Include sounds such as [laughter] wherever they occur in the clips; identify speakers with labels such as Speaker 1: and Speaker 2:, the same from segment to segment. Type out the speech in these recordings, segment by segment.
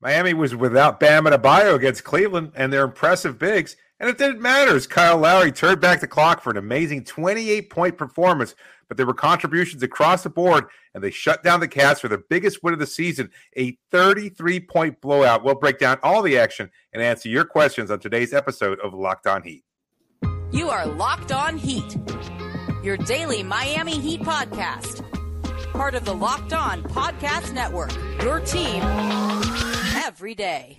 Speaker 1: Miami was without Bam Adebayo against Cleveland and their impressive bigs, and it didn't matter as Kyle Lowry turned back the clock for an amazing 28 point performance. But there were contributions across the board, and they shut down the Cavs for the biggest win of the season, a 33 point blowout. We'll break down all the action and answer your questions on today's episode of Locked On Heat.
Speaker 2: You are Locked On Heat, your daily Miami Heat podcast, part of the Locked On Podcast Network, your team every day.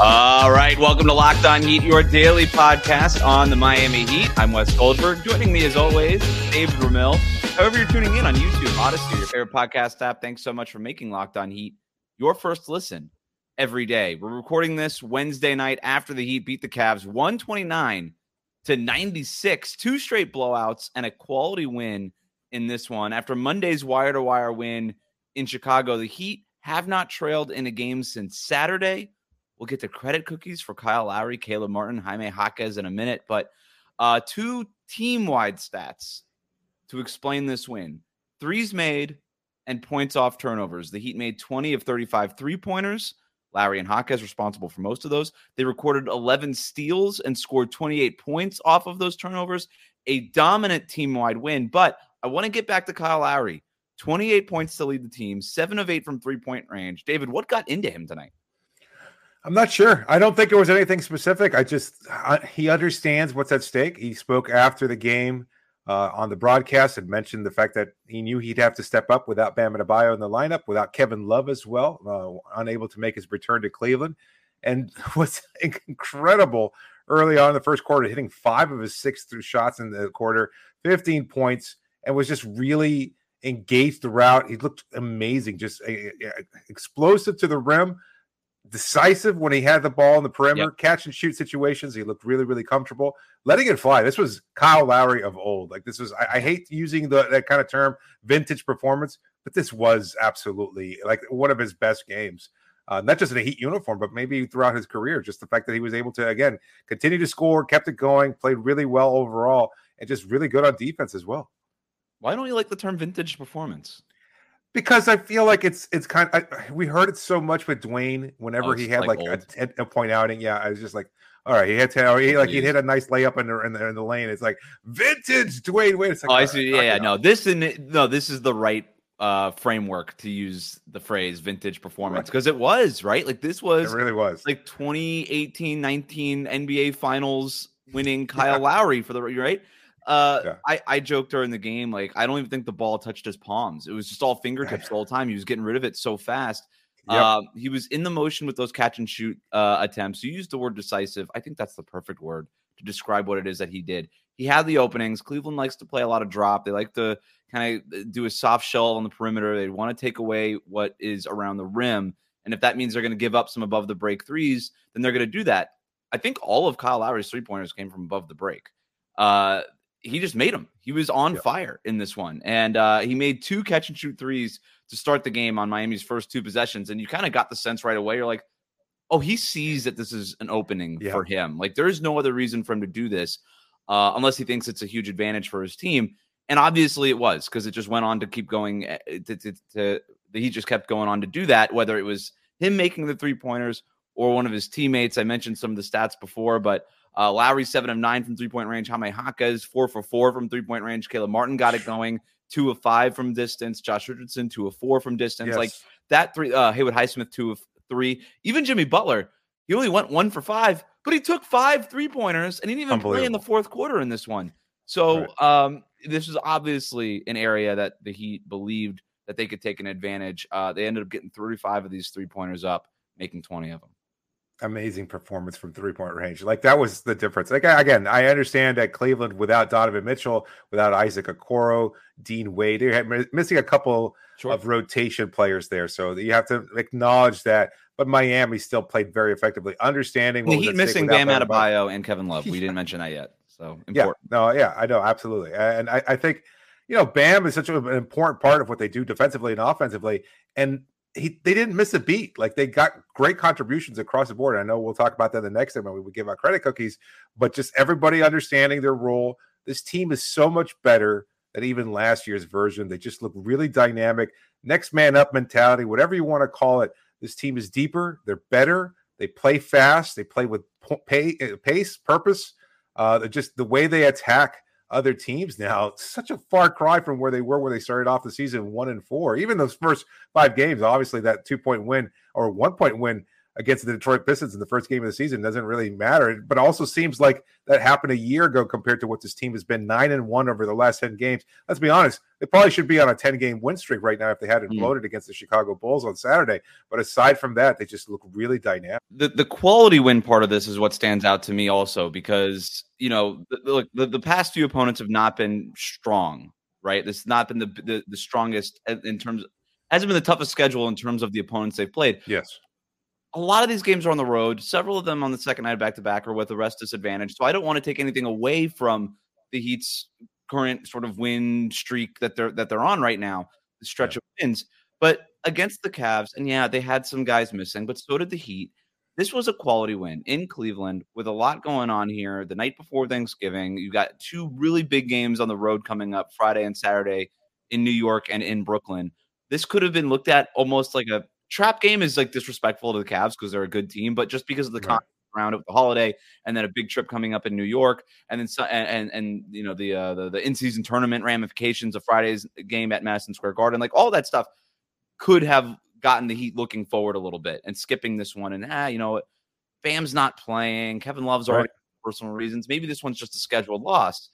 Speaker 3: All right, welcome to Locked On Heat, your daily podcast on the Miami Heat. I'm Wes Goldberg. Joining me as always, David Ramil. However, you're tuning in on YouTube, Audacy, your favorite podcast app. Thanks so much for making Locked On Heat your first listen every day. We're recording this Wednesday night after the Heat beat the Cavs 129 to 96, two straight blowouts and a quality win in this one. After Monday's wire to wire win in Chicago, the Heat have not trailed in a game since Saturday. We'll get to credit cookies for Kyle Lowry, Caleb Martin, Jaime Jaquez in a minute, but uh, two team wide stats to explain this win threes made and points off turnovers. The Heat made 20 of 35 three pointers. Lowry and Jaquez responsible for most of those. They recorded 11 steals and scored 28 points off of those turnovers. A dominant team wide win. But I want to get back to Kyle Lowry. 28 points to lead the team, seven of eight from three point range. David, what got into him tonight?
Speaker 1: I'm not sure. I don't think it was anything specific. I just uh, he understands what's at stake. He spoke after the game uh, on the broadcast and mentioned the fact that he knew he'd have to step up without Bam Adebayo in the lineup, without Kevin Love as well, uh, unable to make his return to Cleveland, and [laughs] was incredible early on in the first quarter, hitting five of his six through shots in the quarter, 15 points, and was just really engaged throughout. He looked amazing, just uh, explosive to the rim decisive when he had the ball in the perimeter, yep. catch and shoot situations. He looked really, really comfortable, letting it fly. This was Kyle Lowry of old. Like this was, I, I hate using the, that kind of term, vintage performance, but this was absolutely like one of his best games. Uh, not just in a Heat uniform, but maybe throughout his career. Just the fact that he was able to again continue to score, kept it going, played really well overall, and just really good on defense as well.
Speaker 3: Why don't you like the term vintage performance?
Speaker 1: because I feel like it's it's kind of I, we heard it so much with Dwyane whenever oh, he had like, like a, a, point outing. Yeah, I was just like, all right, he had to he like he hit a nice layup in the, in the in the lane. It's like vintage Dwyane Wade. Like,
Speaker 3: oh, I see. Yeah, yeah, no, this is no, this is the right uh framework to use the phrase vintage performance because it was right like this was
Speaker 1: it really was
Speaker 3: like 2018 19 nba finals winning kyle yeah. lowry for the right uh, yeah. I, I joked during the game, like, I don't even think the ball touched his palms. It was just all fingertips the whole time. He was getting rid of it so fast. [laughs] Yep. Uh, he was in the motion with those catch and shoot uh, attempts. You used the word decisive. I think that's the perfect word to describe what it is that he did. He had the openings. Cleveland likes to play a lot of drop. They like to kind of uh, do a soft shell on the perimeter. They want to take away what is around the rim. And if that means they're going to give up some above the break threes, then they're going to do that. I think all of Kyle Lowry's three pointers came from above the break. Uh, he just made him. He was on fire in this one, and uh, he made two catch and shoot threes to start the game on Miami's first two possessions. And you kind of got the sense right away. You're like, oh, he sees that this is an opening for him. Like there is no other reason for him to do this uh, unless he thinks it's a huge advantage for his team. And obviously it was because it just went on to keep going. Eh, to, to, to, he just kept going on to do that, whether it was him making the three pointers or one of his teammates. I mentioned some of the stats before, but uh, Lowry, seven of nine from three point range. Jaime Jaquez, four for four from three point range. Caleb Martin got it going, two of five from distance. Josh Richardson, two of four from distance. Yes. Like that three, uh, Haywood Highsmith, two of three. Even Jimmy Butler, he only went one for five, but he took five three pointers and he didn't even play in the fourth quarter in this one. So right. um, this is obviously an area that the Heat believed that they could take an advantage. Uh, they ended up getting 35 of these three pointers up, making 20 of them
Speaker 1: amazing performance from three point range. Like that was the difference. Like again, I understand that Cleveland without Donovan Mitchell, without Isaac Okoro, Dean Wade, they had missing a couple sure. of rotation players there. So you have to acknowledge that. But Miami still played very effectively, understanding
Speaker 3: the Heat missing Bam Adebayo and Kevin Love. We didn't [laughs] mention that yet. So important.
Speaker 1: yeah, no, yeah, I know absolutely, and I, I think you know Bam is such an important part of what they do defensively and offensively, and he they didn't miss a beat. Like they got great contributions across the board. I know we'll talk about that the next segment. We would give out credit cookies, but just everybody understanding their role. This team is so much better than even last year's version. They just look really dynamic. Next man up mentality, whatever you want to call it. This team is deeper. They're better. They play fast. They play with uh, pace, purpose. Uh, just the way they attack other teams now. It's such a far cry from where they were when they started off the season one and four. Even those first five games, obviously that two point win or one point win against the Detroit Pistons in the first game of the season doesn't really matter. But also seems like that happened a year ago compared to what this team has been nine and one over the last 10 games. Let's be honest, they probably should be on a 10 game win streak right now if they hadn't mm. bloated against the Chicago Bulls on Saturday. But aside from that, they just look really dynamic.
Speaker 3: The the quality win part of this is what stands out to me also because, you know, look, the, the past few opponents have not been strong, right? This has not been the, the, the strongest in terms of, hasn't been the toughest schedule in terms of the opponents they've played.
Speaker 1: Yes
Speaker 3: a lot of these games are on the road. Several of them on the second night back to back or with a rest disadvantage. So I don't want to take anything away from the Heat's current sort of win streak that they're that they're on right now, the stretch yeah. of wins. But against the Cavs, and yeah, they had some guys missing, but so did the Heat. This was a quality win in Cleveland with a lot going on here. The night before Thanksgiving, you got two really big games on the road coming up Friday and Saturday in New York and in Brooklyn. This could have been looked at almost like a trap game is like disrespectful to the Cavs because they're a good team, but just because of the right. around of the holiday and then a big trip coming up in New York and then so, and, and, and you know the uh, the, the in season tournament ramifications of Friday's game at Madison Square Garden, like all that stuff could have gotten the Heat looking forward a little bit and skipping this one and ah you know Bam's not playing, Kevin Love's already right. personal reasons. Maybe this one's just a scheduled loss.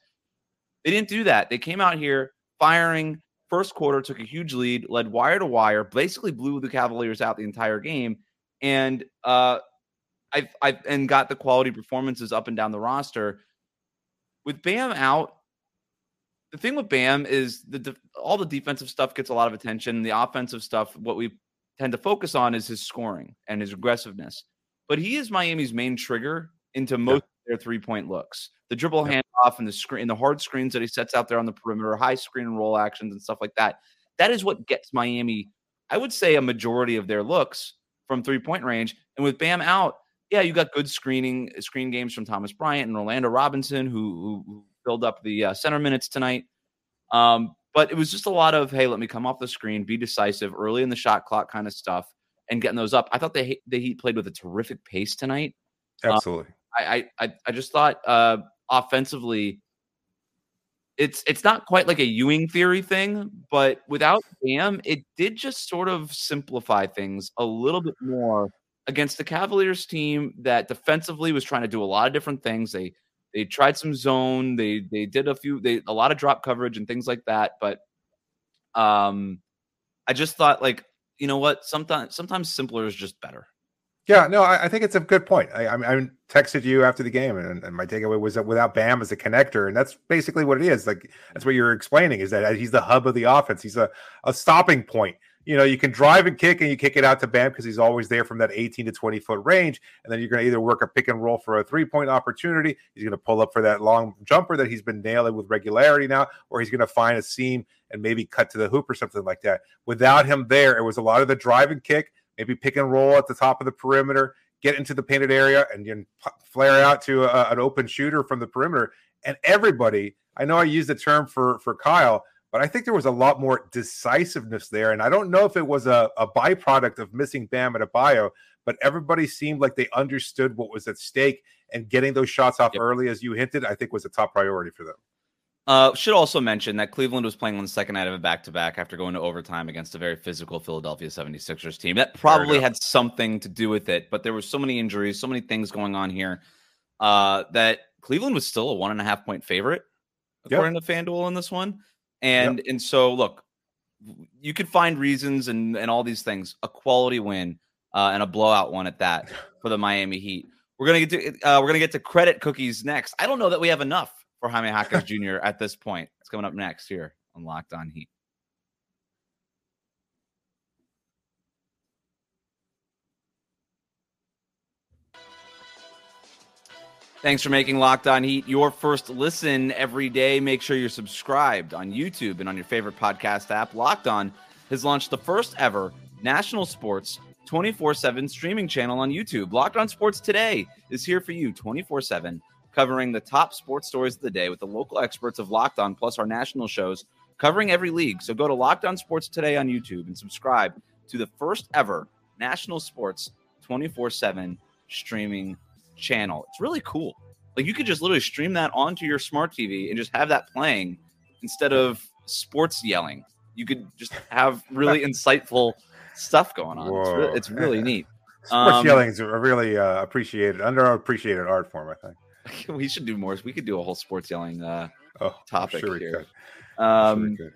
Speaker 3: They didn't do that. They came out here firing First quarter took a huge lead, led wire to wire, basically blew the Cavaliers out the entire game, and uh, I've, I've and got the quality performances up and down the roster. With Bam out, the thing with Bam is the all the defensive stuff gets a lot of attention. The offensive stuff, what we tend to focus on is his scoring and his aggressiveness. But he is Miami's main trigger into most their three point looks the dribble yeah. handoff and the screen, and the hard screens that he sets out there on the perimeter, high screen and roll actions and stuff like that. That is what gets Miami, I would say, a majority of their looks from three point range. And with Bam out, yeah, you got good screening screen games from Thomas Bryant and Orlando Robinson, who, who filled up the uh, center minutes tonight. Um, but it was just a lot of hey, let me come off the screen, be decisive early in the shot clock kind of stuff, and getting those up. I thought they the Heat played with a terrific pace tonight.
Speaker 1: Absolutely. Um,
Speaker 3: I, I I just thought uh, offensively, it's it's not quite like a Ewing theory thing, but without Bam, it did just sort of simplify things a little bit more against the Cavaliers team that defensively was trying to do a lot of different things. They they tried some zone, they they did a few they a lot of drop coverage and things like that, but um I just thought like, you know what, sometimes sometimes simpler is just better.
Speaker 1: Yeah, no, I, I, think it's a good point. I, I, I, texted you after the game, and, and, my takeaway was that without Bam as a connector, and that's basically what it is. Like that's what you're explaining is that uh, he's the hub of the offense. He's a, a stopping point. You know, you can drive and kick, and you kick it out to Bam because he's always there from that 18 to 20 foot range, and then you're going to either work a pick and roll for a three point opportunity. He's going to pull up for that long jumper that he's been nailing with regularity now, or he's going to find a seam and maybe cut to the hoop or something like that. Without him there, it was a lot of the drive and kick maybe pick and roll at the top of the perimeter, get into the painted area, and then flare out to a, an open shooter from the perimeter. And everybody, I know I used the term for for Kyle, but I think there was a lot more decisiveness there. And I don't know if it was a, a byproduct of missing Bam Adebayo, but everybody seemed like they understood what was at stake. And getting those shots off yep. early, as you hinted, I think was a top priority for them.
Speaker 3: Uh, should also mention that Cleveland was playing on the second night of a back to back after going to overtime against a very physical Philadelphia 76ers team. That probably had something to do with it, but there were so many injuries, so many things going on here uh, that Cleveland was still a one and a half point favorite, according yep. to FanDuel in this one. And yep. and so look, you could find reasons and, and all these things. A quality win uh, and a blowout one at that [laughs] for the Miami Heat. We're gonna get to uh, we're gonna get to credit cookies next. I don't know that we have enough for Jaime Jaquez [laughs] Jr. at this point. It's coming up next here on Locked On Heat. Thanks for making Locked On Heat your first listen every day. Make sure you're subscribed on YouTube and on your favorite podcast app. Locked On has launched the first ever national sports 24 7 streaming channel on YouTube. Locked On Sports Today is here for you 24 7 covering the top sports stories of the day with the local experts of Locked On, plus our national shows covering every league. So go to Locked On Sports today on YouTube and subscribe to the first ever national sports 24 7 streaming channel. It's really cool. Like you could just literally stream that onto your smart TV and just have that playing instead of sports yelling. You could just have really [laughs] insightful stuff going on. It's really, it's really, neat. [laughs]
Speaker 1: Sports um, yelling is a really uh, appreciated, underappreciated art form. I
Speaker 3: think [laughs] we should do more. We could do a whole sports yelling uh, oh, topic
Speaker 1: sure
Speaker 3: here. Um, sure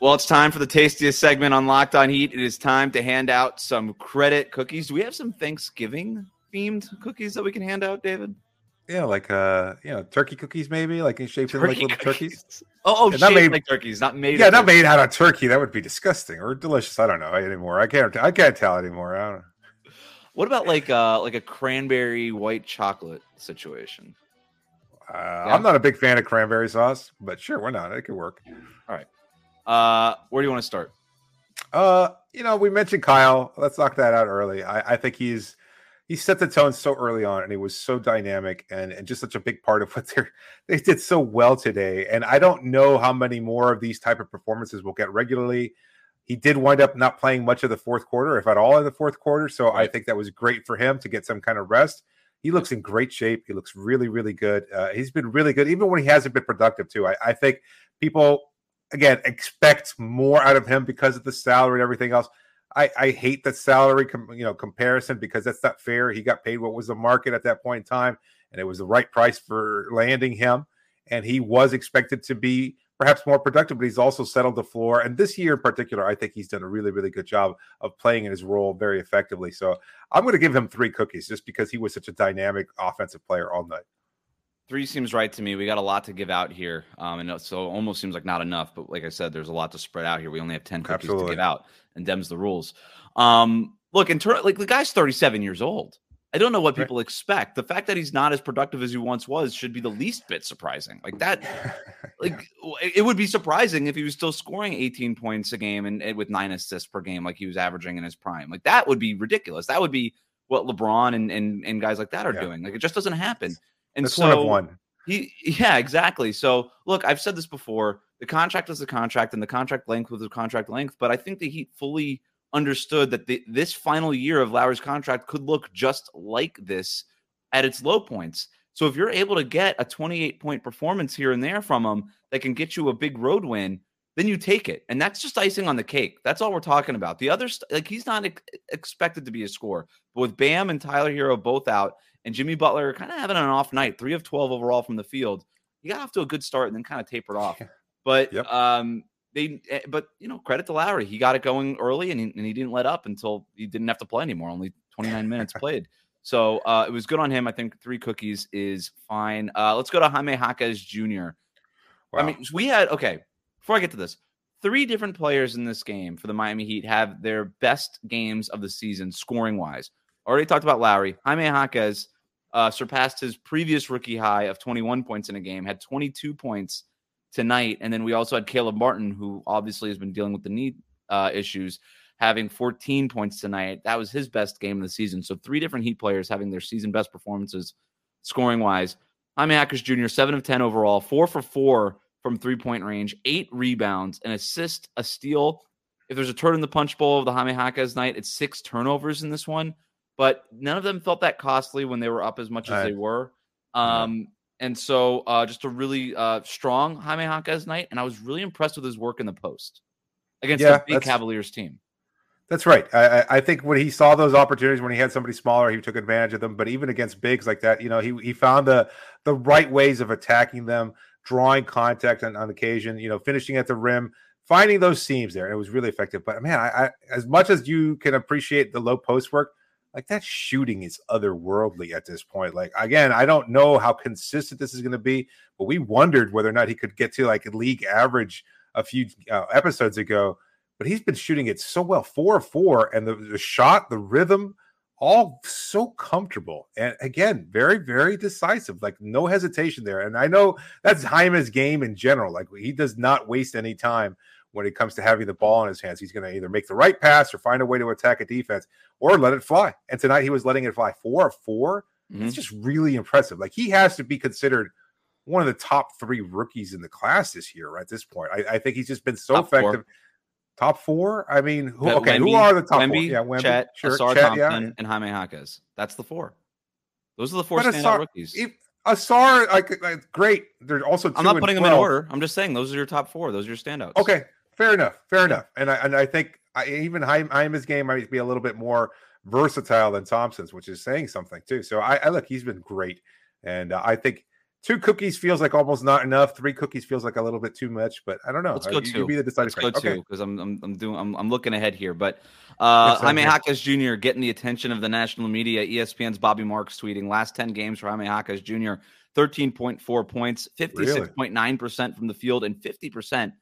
Speaker 3: well, it's time for the tastiest segment on Locked On Heat. It is time to hand out some credit cookies. Do we have some Thanksgiving themed cookies that we can hand out, David?
Speaker 1: Yeah, like uh, you know, turkey cookies maybe, like in shape of like little cookies. turkeys. [laughs]
Speaker 3: Oh, oh, shaped made, like turkeys, not made.
Speaker 1: Yeah, not turkey. made out of turkey. That would be disgusting or delicious. I don't know anymore. I can't. I can't tell anymore. I don't know.
Speaker 3: What about like uh like a cranberry white chocolate situation?
Speaker 1: Uh, yeah. I'm not a big fan of cranberry sauce, but sure, why not? It could work.
Speaker 3: All right. Uh, where do you want to start?
Speaker 1: Uh, you know, we mentioned Kyle. Let's knock that out early. I, I think he's he set the tone so early on, and he was so dynamic and, and just such a big part of what they [laughs] they did so well today. And I don't know how many more of these type of performances we'll get regularly. He did wind up not playing much of the fourth quarter, if at all, in the fourth quarter. So. I think that was great for him to get some kind of rest. He looks in great shape. He looks really, really good. Uh, he's been really good, even when he hasn't been productive too. I, I think people again expect more out of him because of the salary and everything else. I, I hate the salary com, you know comparison because that's not fair. He got paid what was the market at that point in time, and it was the right price for landing him. And he was expected to be perhaps more productive, but he's also settled the floor. And this year in particular, I think he's done a really, really good job of playing in his role very effectively. So I'm going to give him three cookies just because he was such a dynamic offensive player all night.
Speaker 3: Three seems right to me. We got a lot to give out here, um, and so almost seems like not enough. But like I said, there's a lot to spread out here. We only have ten cookies Absolutely. to give out, and Dem's the rules. Um, look, in turn, like the guy's 37 years old. I don't know what people right. expect. The fact that he's not as productive as he once was should be the least bit surprising. Like that, [laughs] like it would be surprising if he was still scoring 18 points a game and, and, with nine assists per game, like he was averaging in his prime. Like that would be ridiculous. That would be what LeBron and and, and guys like that are yeah. doing. Like it just doesn't happen. And
Speaker 1: That's
Speaker 3: so
Speaker 1: one of one.
Speaker 3: He, yeah, exactly. So look, I've said this before. The contract is the contract, and the contract length was the contract length. But I think the Heat fully understood that the, this final year of Lowry's contract could look just like this at its low points. So if you're able to get a 28 point performance here and there from him that can get you a big road win, then you take it. And that's just icing on the cake. That's all we're talking about. The other, st- like, he's not ex- expected to be a scorer. But with Bam and Tyler Herro both out, and Jimmy Butler kind of having an off night, three of 12 overall from the field. he got off to a good start and then kind of tapered off. But yep. um, they, eh, but you know, credit to Lowry. He got it going early and he, and he didn't let up until he didn't have to play anymore. Only 29 [laughs] minutes played. So uh, it was good on him. I think three cookies is fine. Uh, let's go to Jaime Jaquez Jr. Wow. I mean, we had, okay, before I get to this, three different players in this game for the Miami Heat have their best games of the season scoring wise. Already talked about Lowry. Jaime Jaquez uh, surpassed his previous rookie high of 21 points in a game, had 22 points tonight. And then we also had Caleb Martin, who obviously has been dealing with the knee uh, issues, having 14 points tonight. That was his best game of the season. So three different Heat players having their season best performances scoring wise. Jaime Jaquez Jr., 7 of 10 overall, 4 for 4 from three point range, eight rebounds, an assist, a steal. If there's a turn in the punch bowl of the Jaime Jaquez night, it's six turnovers in this one but none of them felt that costly when they were up as much as they were. Um. And so uh, just a really uh, strong Jaime Jaquez night. And I was really impressed with his work in the post against yeah, the big Cavaliers team.
Speaker 1: That's right. I, I, think when he saw those opportunities, when he had somebody smaller, he took advantage of them. But even against bigs like that, you know, he, he found the the right ways of attacking them, drawing contact on, on occasion, you know, finishing at the rim, finding those seams there. It was really effective. But man, I, I as much as you can appreciate the low post work, like that shooting is otherworldly at this point. Like again, I don't know how consistent this is going to be, but we wondered whether or not he could get to like league average a few uh, episodes ago. But he's been shooting it so well, four four, and the, the shot, the rhythm, all so comfortable. And again, very very decisive. Like no hesitation there. And I know that's Jaime's game in general. Like he does not waste any time when it comes to having the ball in his hands. He's going to either make the right pass or find a way to attack a defense or let it fly. And tonight he was letting it fly. Four of four mm-hmm. it's just really impressive. Like he has to be considered one of the top three rookies in the class this year. Right at this point, I, I think he's just been so top effective. Four. Top four. I mean, who, okay, Wemby, who are the top
Speaker 3: Wemby,
Speaker 1: four?
Speaker 3: Yeah, Wemby, Chet, sure, Chet, Thompson, yeah. and Jaime Jaquez. That's the four. Those are the four but standout Ausar, rookies. If,
Speaker 1: Ausar, like, like great. There's also.
Speaker 3: I'm not putting 12. them in order. I'm just saying those are your top four. Those are your standouts.
Speaker 1: Okay, fair enough. Fair enough. And I and I think I, even Jaime's game might be a little bit more versatile than Thompson's, which is saying something too. So I, I look, he's been great, and uh, I think two cookies feels like almost not enough. Three cookies feels like a little bit too much, but I don't know.
Speaker 3: Let's go you, two. be the deciding Let's go two because I'm, I'm, I'm doing I'm, I'm looking ahead here. But uh, Jaime Jaquez Jr. getting the attention of the national media. ESPN's Bobby Marks tweeting last ten games for Jaime Jaquez Jr. 13.4 points, 56.9% from the field, and 50%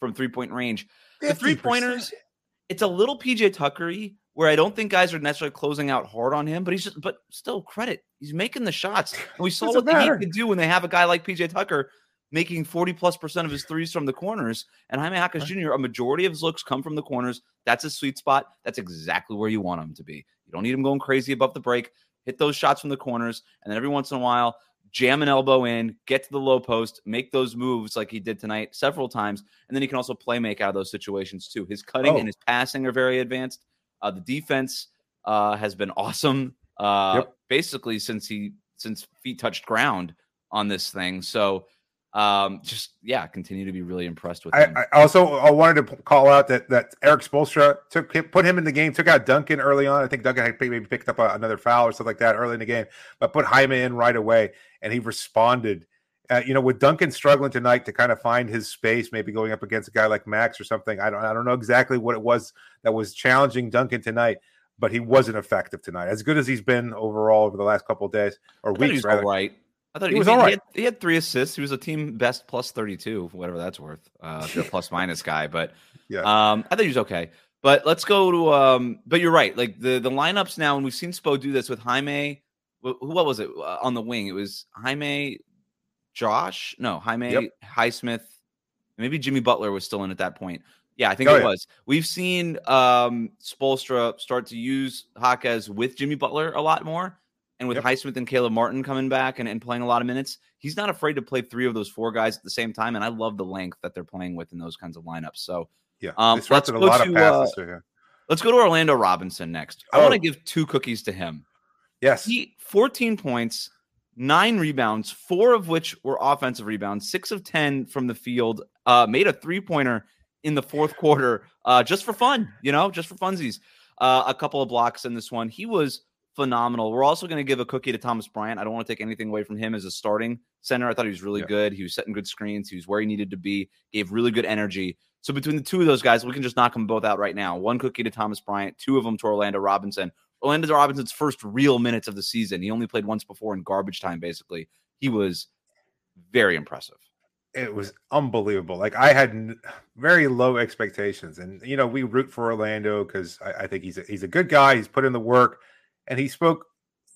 Speaker 3: from three point range. 50%. The three pointers, it's a little PJ Tuckery where I don't think guys are necessarily closing out hard on him, but he's just, but still credit. He's making the shots. [laughs] And we saw what the Heat could do when they have a guy like PJ Tucker making 40 plus percent of his threes from the corners. And Jaime Jaquez Jr., a majority of his looks come from the corners. That's a sweet spot. That's exactly where you want him to be. You don't need him going crazy above the break. Hit those shots from the corners. And then every once in a while, jam an elbow in, get to the low post, make those moves like he did tonight several times. And then he can also play make out of those situations too. His cutting oh. and his passing are very advanced. Uh, the defense uh, has been awesome. Uh, yep. Basically, since he since feet touched ground on this thing. So um, just yeah, continue to be really impressed with.
Speaker 1: I, I, also I wanted to call out that that Erik Spoelstra took put him in the game, took out Duncan early on. I think Duncan had maybe picked up a, another foul or something like that early in the game, but put Jaime in right away, and he responded. Uh, you know, with Duncan struggling tonight to kind of find his space, maybe going up against a guy like Max or something. I don't, I don't know exactly what it was that was challenging Duncan tonight, but he wasn't effective tonight. As good as he's been overall over the last couple of days or weeks,
Speaker 3: rather. Right. I thought he, he was he, all right. He had, he had, three assists. He was a team best plus 32, whatever that's worth. Uh, the [laughs] plus minus guy, but yeah, um, I thought he was okay. But let's go to um. But you're right. Like the the lineups now, and we've seen Spo do this with Jaime. What, what was it uh, on the wing? It was Jaime, Josh. No, Jaime yep. Highsmith. Maybe Jimmy Butler was still in at that point. Yeah, I think oh, it yeah. was. We've seen um Spoelstra start to use Jaquez with Jimmy Butler a lot more. And with yep. Highsmith and Caleb Martin coming back and, and playing a lot of minutes, he's not afraid to play three of those four guys at the same time. And I love the length that they're playing with in those kinds of lineups. So
Speaker 1: yeah, um, let's, go to, uh,
Speaker 3: let's go to Orlando Robinson next. Oh. I want to give two cookies to him.
Speaker 1: Yes.
Speaker 3: He 14 points, nine rebounds, four of which were offensive rebounds, six of 10 from the field, uh, made a three pointer in the fourth quarter uh, just for fun, you know, just for funsies. Uh, a couple of blocks in this one. He was phenomenal. We're also going to give a cookie to Thomas Bryant. I don't want to take anything away from him as a starting center. I thought he was really yeah. good. He was setting good screens. He was where he needed to be. Gave really good energy. So between the two of those guys, we can just knock them both out right now. One cookie to Thomas Bryant, two of them to Orlando Robinson. Orlando Robinson's first real minutes of the season. He only played once before in garbage time, basically. He was very impressive.
Speaker 1: It was unbelievable. Like I had very low expectations, and you know we root for Orlando because I, I think he's a, he's a good guy. He's put in the work and he spoke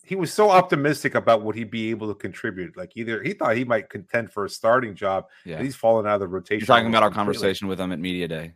Speaker 1: he was so optimistic about what he'd be able to contribute. Like either he thought he might contend for a starting job, yeah. he's fallen out of the rotation.
Speaker 3: You're talking about our conversation with him at media day.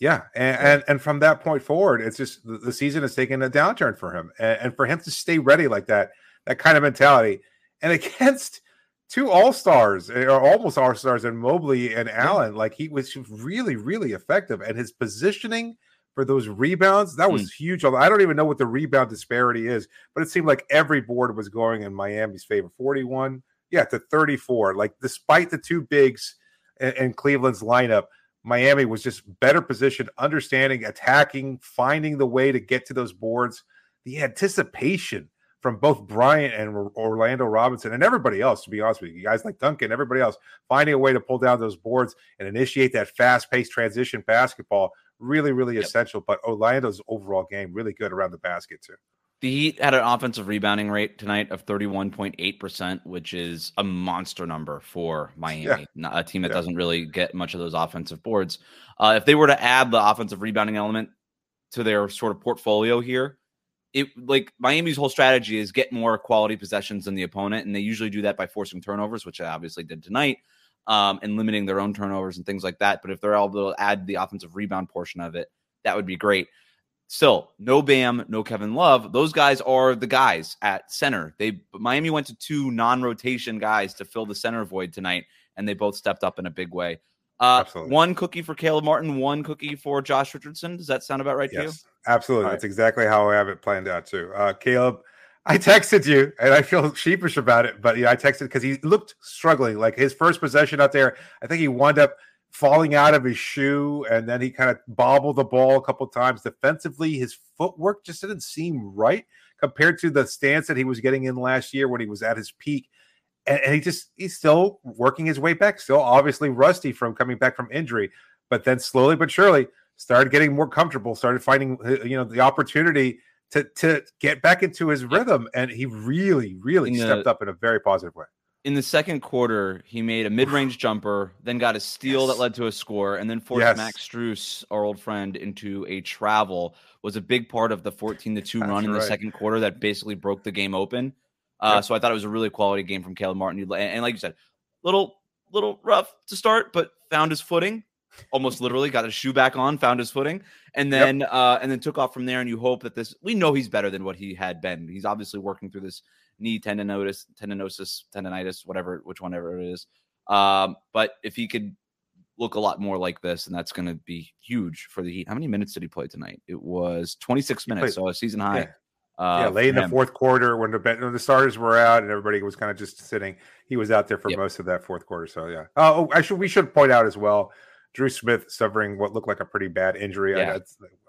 Speaker 1: Yeah, and, and, and from that point forward, it's just the, the season has taken a downturn for him, and, and, for him to stay ready like that, that kind of mentality, and [laughs] against two all stars eh, or almost all stars, and Mobley and Allen, like he was really really effective, and his positioning for those rebounds. That was mm. huge. I don't even know what the rebound disparity is, but it seemed like every board was going in Miami's favor. 41, yeah, to 34. Like despite the two bigs and Cleveland's lineup, Miami was just better positioned, understanding, attacking, finding the way to get to those boards. The anticipation from both Bryant and Orlando Robinson and everybody else, to be honest with you, guys like Duncan, everybody else, finding a way to pull down those boards and initiate that fast paced transition basketball really, really yep. essential. But Orlando's overall game really good around the basket too.
Speaker 3: The Heat had an offensive rebounding rate tonight of 31.8%, which is a monster number for [laughs] Miami, yeah. a team that yeah. doesn't really get much of those offensive boards. Uh, if they were to add the offensive rebounding element to their sort of portfolio here, it like Miami's whole strategy is get more quality possessions than the opponent, and they usually do that by forcing turnovers, which I obviously did tonight um, and limiting their own turnovers and things like that. But if they're able to add the offensive rebound portion of it, that would be great. still no Bam, no Kevin Love. Those guys are the guys at center. They Miami went to two non-rotation guys to fill the center void tonight, and they both stepped up in a big way. Uh, one cookie for Caleb Martin, one cookie for Josh Richardson. Does that sound about right yes, to you?
Speaker 1: Absolutely. All That's right. exactly how I have it planned out too. Uh, Caleb, I texted you and I feel sheepish about it, but yeah, I texted because he looked struggling. Like his first possession out there, I think he wound up falling out of his shoe and then he kind of bobbled the ball a couple times. Defensively, his footwork just didn't seem right compared to the stance that he was getting in last year when he was at his peak and, and he just he's still working his way back, still obviously rusty from coming back from injury, but then slowly but surely started getting more comfortable, started finding uh, you know the opportunity to to get back into his rhythm, and he really, really the, stepped up in a very positive way.
Speaker 3: In the second quarter, he made a [sighs] mid-range jumper, then got a steal yes. that led to a score, and then forced yes. Max Strus, our old friend, into a travel. Was a big part of the fourteen to two run right. in the second quarter that basically broke the game open. Uh, yep. So I thought it was a really quality game from Caleb Martin. And, and like you said, little little rough to start, but found his footing. Almost literally got his shoe back on, found his footing, and then yep. uh, and then took off from there. And you hope that this we know he's better than what he had been. He's obviously working through this knee tendinosis, tendinosis, tendonitis, whatever, which one ever it is. Um, but if he could look a lot more like this, and that's going to be huge for the Heat. How many minutes did he play tonight? It was 26 minutes, so a season high. Yeah.
Speaker 1: Uh, yeah, late in the fourth quarter when the when the starters were out and everybody was kind of just sitting, he was out there for yep. most of that fourth quarter. So yeah. Oh, I should we should point out as well, Dru Smith suffering what looked like a pretty bad injury. Yeah.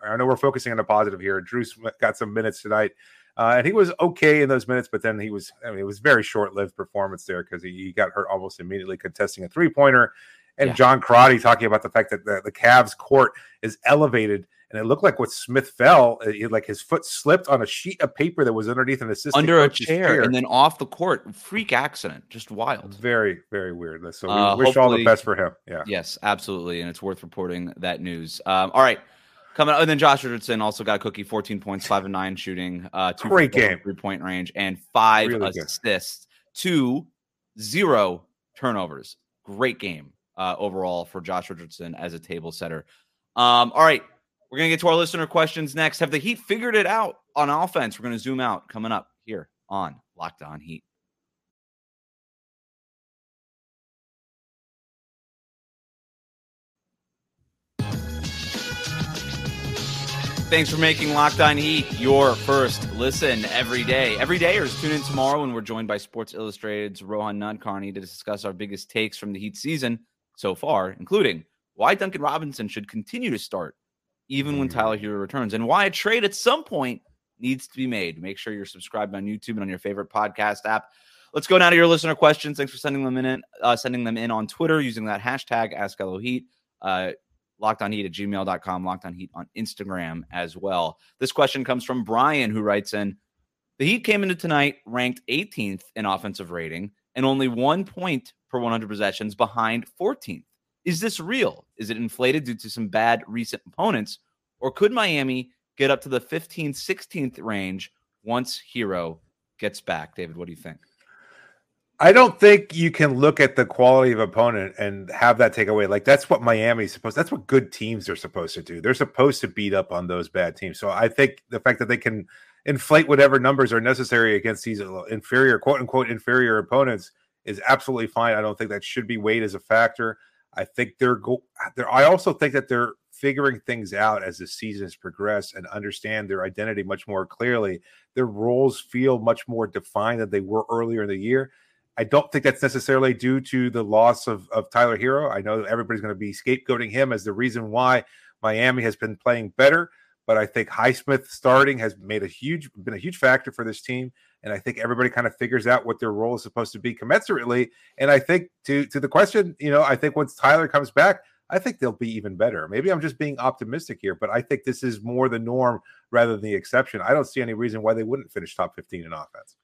Speaker 1: I, I know we're focusing on the positive here. Dru Smith got some minutes tonight, uh, and he was okay in those minutes, but then he was I mean it was very short lived performance there because he, he, got hurt almost immediately contesting a three pointer. And yeah. John Crotty talking about the fact that the, the Cavs court is elevated and it looked like what Smith fell, it, uh, like his foot slipped on a sheet of paper that was underneath an assistant
Speaker 3: under a chair, chair, and then off the court. Freak accident, just wild.
Speaker 1: Very, very weird. So we uh, wish all the best for him. Yeah.
Speaker 3: Yes, absolutely, and it's worth reporting that news. Um, all right. Coming up, and then Josh Richardson also got a cookie, 14 points, five and nine shooting, uh, two
Speaker 1: great game,
Speaker 3: three point range, and five really assists, good. two zero turnovers. Great game uh, overall for Josh Richardson as a table setter. Um, all right, we're going to get to our listener questions next. Have the Heat figured it out on offense? We're going to zoom out coming up here on Locked On Heat. Thanks for making Locked On Heat your first listen every day. Every day, or tune in tomorrow when we're joined by Sports Illustrated's Rohan Nadkarni to discuss our biggest takes from the Heat season so far, including why Duncan Robinson should continue to start even when Tyler Herro returns, and why a trade at some point needs to be made. Make sure you're subscribed on YouTube and on your favorite podcast app. Let's go now to your listener questions. Thanks for sending them in, uh, sending them in on Twitter using that hashtag AskLOHeat. Uh, locked on heat at gmail.com, locked on heat on Instagram as well. This question comes from Brian, who writes in The Heat came into tonight ranked 18th in offensive rating and only one point per 100 possessions behind 14th. Is this real? Is it inflated due to some bad recent opponents? Or could Miami get up to the 15th, 16th range once Herro gets back? David, what do you think?
Speaker 1: I don't think you can look at the quality of opponent and have that take away. Like that's what Miami's supposed. That's what good teams are supposed to do. They're supposed to beat up on those bad teams. So I think the fact that they can inflate whatever numbers are necessary against these inferior, quote unquote, inferior opponents is absolutely fine. I don't think that should be weighed as a factor. I think they're go. They're, I also think that they're figuring things out as the seasons progress and understand their identity much more clearly. Their roles feel much more defined than they were earlier in the year. I don't think that's necessarily due to the loss of, of Tyler Herro. I know everybody's going to be scapegoating him as the reason why Miami has been playing better, but I think Highsmith starting has made a huge been a huge factor for this team. And I think everybody kind of figures out what their role is supposed to be commensurately. And I think to to the question, you know, I think once Tyler comes back, I think they'll be even better. Maybe I'm just being optimistic here, but I think this is more the norm rather than the exception. I don't see any reason why they wouldn't finish top 15 in offense.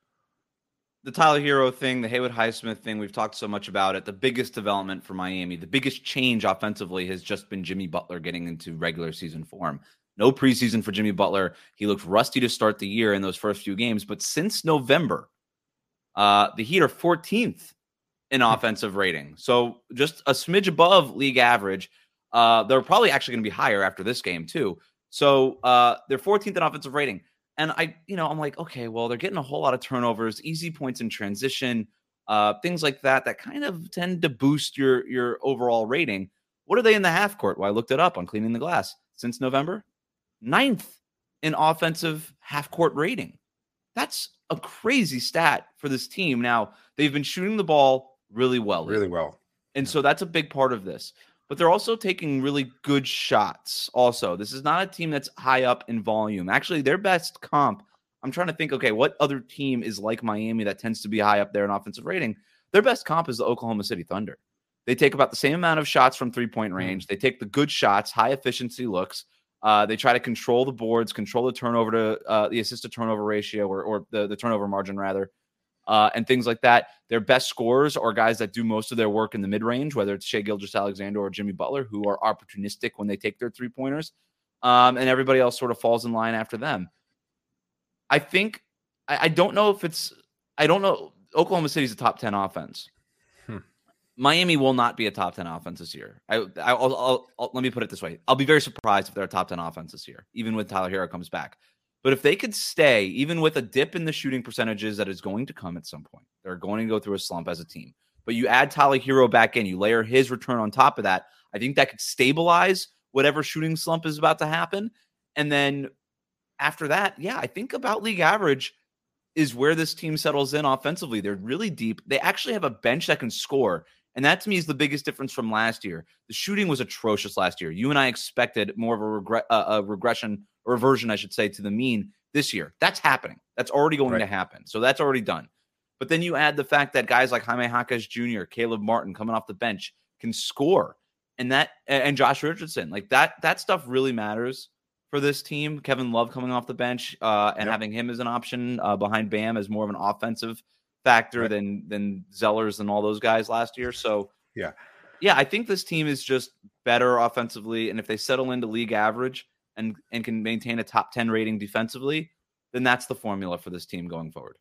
Speaker 3: The Tyler Herro thing, the Haywood Highsmith thing, we've talked so much about it. The biggest development for Miami, the biggest change offensively has just been Jimmy Butler getting into regular season form. No preseason for Jimmy Butler. He looked rusty to start the year in those first few games, but since November, uh, the Heat are 14th in hmm. offensive rating. So just a smidge above league average. Uh, they're probably actually going to be higher after this game, too. So uh, they're 14th in offensive rating. And I, you know, I'm like, okay, well, they're getting a whole lot of turnovers, easy points in transition, uh, things like that, that kind of tend to boost your your overall rating. What are they in the half court? Well, I looked it up on cleaning the glass since November, ninth in offensive half court rating. That's a crazy stat for this team. Now they've been shooting the ball really well,
Speaker 1: really well,
Speaker 3: and so that's a big part of this but they're also taking really good shots. Also, this is not a team that's high up in volume. Actually, their best comp, I'm trying to think, okay, what other team is like Miami that tends to be high up there in offensive rating? Their best comp is the Oklahoma City Thunder. They take about the same amount of shots from three point hmm. range. They take the good shots, high efficiency looks. Uh, they try to control the boards, control the turnover to uh, the assist to turnover ratio or, or the, the turnover margin, rather uh, and things like that. Their best scorers are guys that do most of their work in the mid range, whether it's Shai Gilgeous-Alexander or Jimmy Butler, who are opportunistic when they take their three pointers. Um, and everybody else sort of falls in line after them. I think, I, I, don't know if it's, I don't know. Oklahoma City's a top 10 offense. Miami will not be a top 10 offense this year. I, I will I'll, I'll, let me put it this way. I'll be very surprised if they're a top 10 offense this year, even when Tyler Herro comes back. But if they could stay, even with a dip in the shooting percentages that is going to come at some point, they're going to go through a slump as a team. But you add Tyler Herro back in, you layer his return on top of that. I think that could stabilize whatever shooting slump is about to happen. And then after that, yeah, I think about league average is where this team settles in offensively. They're really deep. They actually have a bench that can score. And that to me is the biggest difference from last year. The shooting was atrocious last year. You and I expected more of a, regre- uh, a regression or reversion, I should say, to the mean this year. That's happening. That's already going right. to happen. So that's already done. But then you add the fact that guys like Jaime Jaquez Jr., Caleb Martin coming off the bench can score. And that and Josh Richardson, like that, that stuff really matters for this team. Kevin Love coming off the bench uh, and yep. having him as an option uh, behind Bam as more of an offensive factor right. than than Zellers and all those guys last year. So
Speaker 1: yeah,
Speaker 3: yeah, I think this team is just better offensively, and if they settle into league average, and and can maintain a top 10 rating defensively, then that's the formula for this team going forward.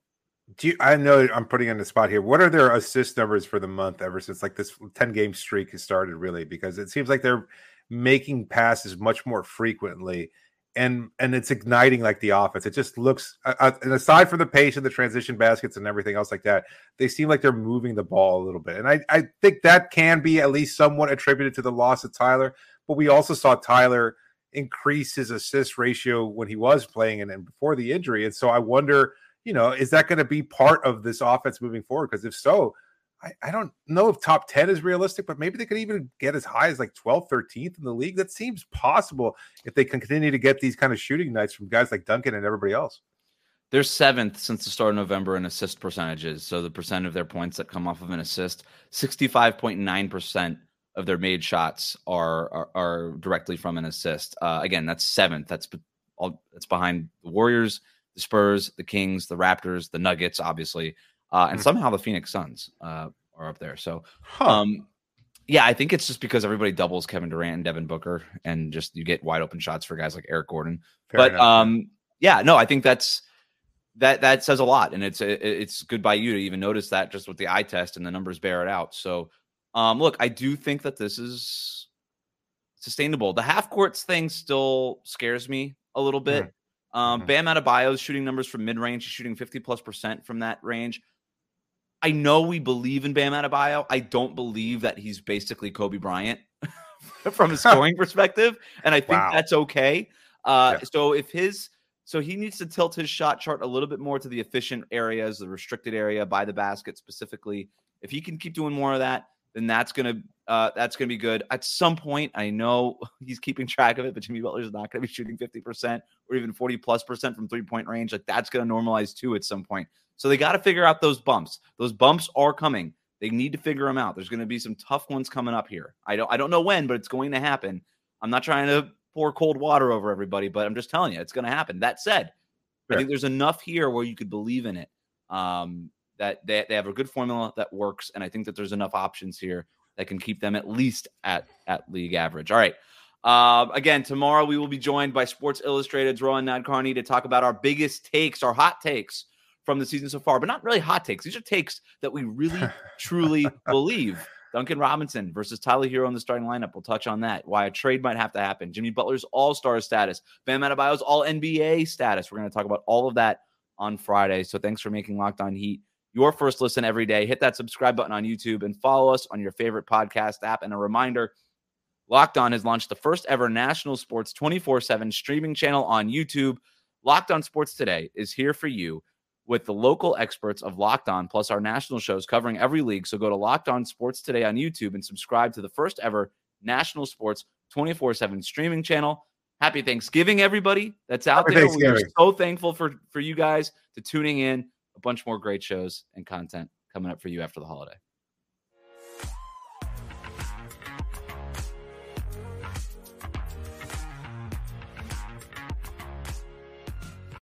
Speaker 1: Do you, I know I'm putting on the spot here. What are their assist numbers for the month ever since like this 10 game streak has started really because it seems like they're making passes much more frequently and and it's igniting like the offense. It just looks uh, and aside from the pace and the transition baskets and everything else like that, they seem like they're moving the ball a little bit. And I I think that can be at least somewhat attributed to the loss of Tyler, but we also saw Tyler increase his assist ratio when he was playing and, and before the injury. And so I wonder, you know, is that going to be part of this offense moving forward? Because if so, I, I, don't know if top 10 is realistic, but maybe they could even get as high as like 12th, 13th in the league. That seems possible if they can continue to get these kind of shooting nights from guys like Duncan and everybody else.
Speaker 3: They're seventh since the start of November in assist percentages. So the percent of their points that come off of an assist, 65.9% of their made shots are are, are directly from an assist. Uh, again, that's seventh. That's all. That's behind the Warriors, the Spurs, the Kings, the Raptors, the Nuggets, obviously, uh, and mm-hmm. somehow the Phoenix Suns uh, are up there. So, um, yeah, I think it's just because everybody doubles Kevin Durant and Devin Booker, and just you get wide open shots for guys like Eric Gordon. Fair but enough. um, yeah, no, I think that's that that says a lot, and it's it's good by you to even notice that just with the eye test and the numbers bear it out. So um, look, I do think that this is sustainable. The half courts thing still scares me a little bit. Mm-hmm. Um, mm-hmm. Bam Adebayo's shooting numbers from mid range. Shooting 50 plus percent from that range. I know we believe in Bam Adebayo. I don't believe that he's basically Kobe Bryant [laughs] from a [laughs] scoring perspective. And I think wow. that's okay. Uh, yeah. So if his, so he needs to tilt his shot chart a little bit more to the efficient areas, the restricted area by the basket specifically. If he can keep doing more of that, then that's gonna uh, that's gonna be good. At some point, I know [laughs] he's keeping track of it, but Jimmy Butler is not gonna be shooting 50% or even 40 plus percent from three point range. Like that's gonna normalize too at some point. So they got to figure out those bumps. Those bumps are coming. They need to figure them out. There's going to be some tough ones coming up here. I don't I don't know when, but it's going to happen. I'm not trying to pour cold water over everybody, but I'm just telling you it's going to happen. That said, sure. I think there's enough here where you could believe in it. Um, that they, they have a good formula that works. And I think that there's enough options here that can keep them at least at, at league average. All right. Uh, again, tomorrow we will be joined by Sports Illustrated's Rohan Nadkarni to talk about our biggest takes, our hot takes from the season so far, but not really hot takes. These are takes that we really truly [laughs] believe Duncan Robinson versus Tyler Herro in the starting lineup. We'll touch on that. Why a trade might have to happen. Jimmy Butler's All Star status. Bam Adebayo's All NBA status. We're going to talk about all of that on Friday. So thanks for making Locked On Heat your first listen every day. Hit that subscribe button on YouTube and follow us on your favorite podcast app. And a reminder Locked On has launched the first ever national sports 24 7 streaming channel on YouTube. Locked On Sports Today is here for you with the local experts of Locked On, plus our national shows covering every league. So go to Locked On Sports Today on YouTube and subscribe to the first ever national sports 24 7 streaming channel. Happy Thanksgiving, everybody that's out Happy there. We're so thankful for, for you guys to tuning in. A bunch more great shows and content coming up for you after the holiday.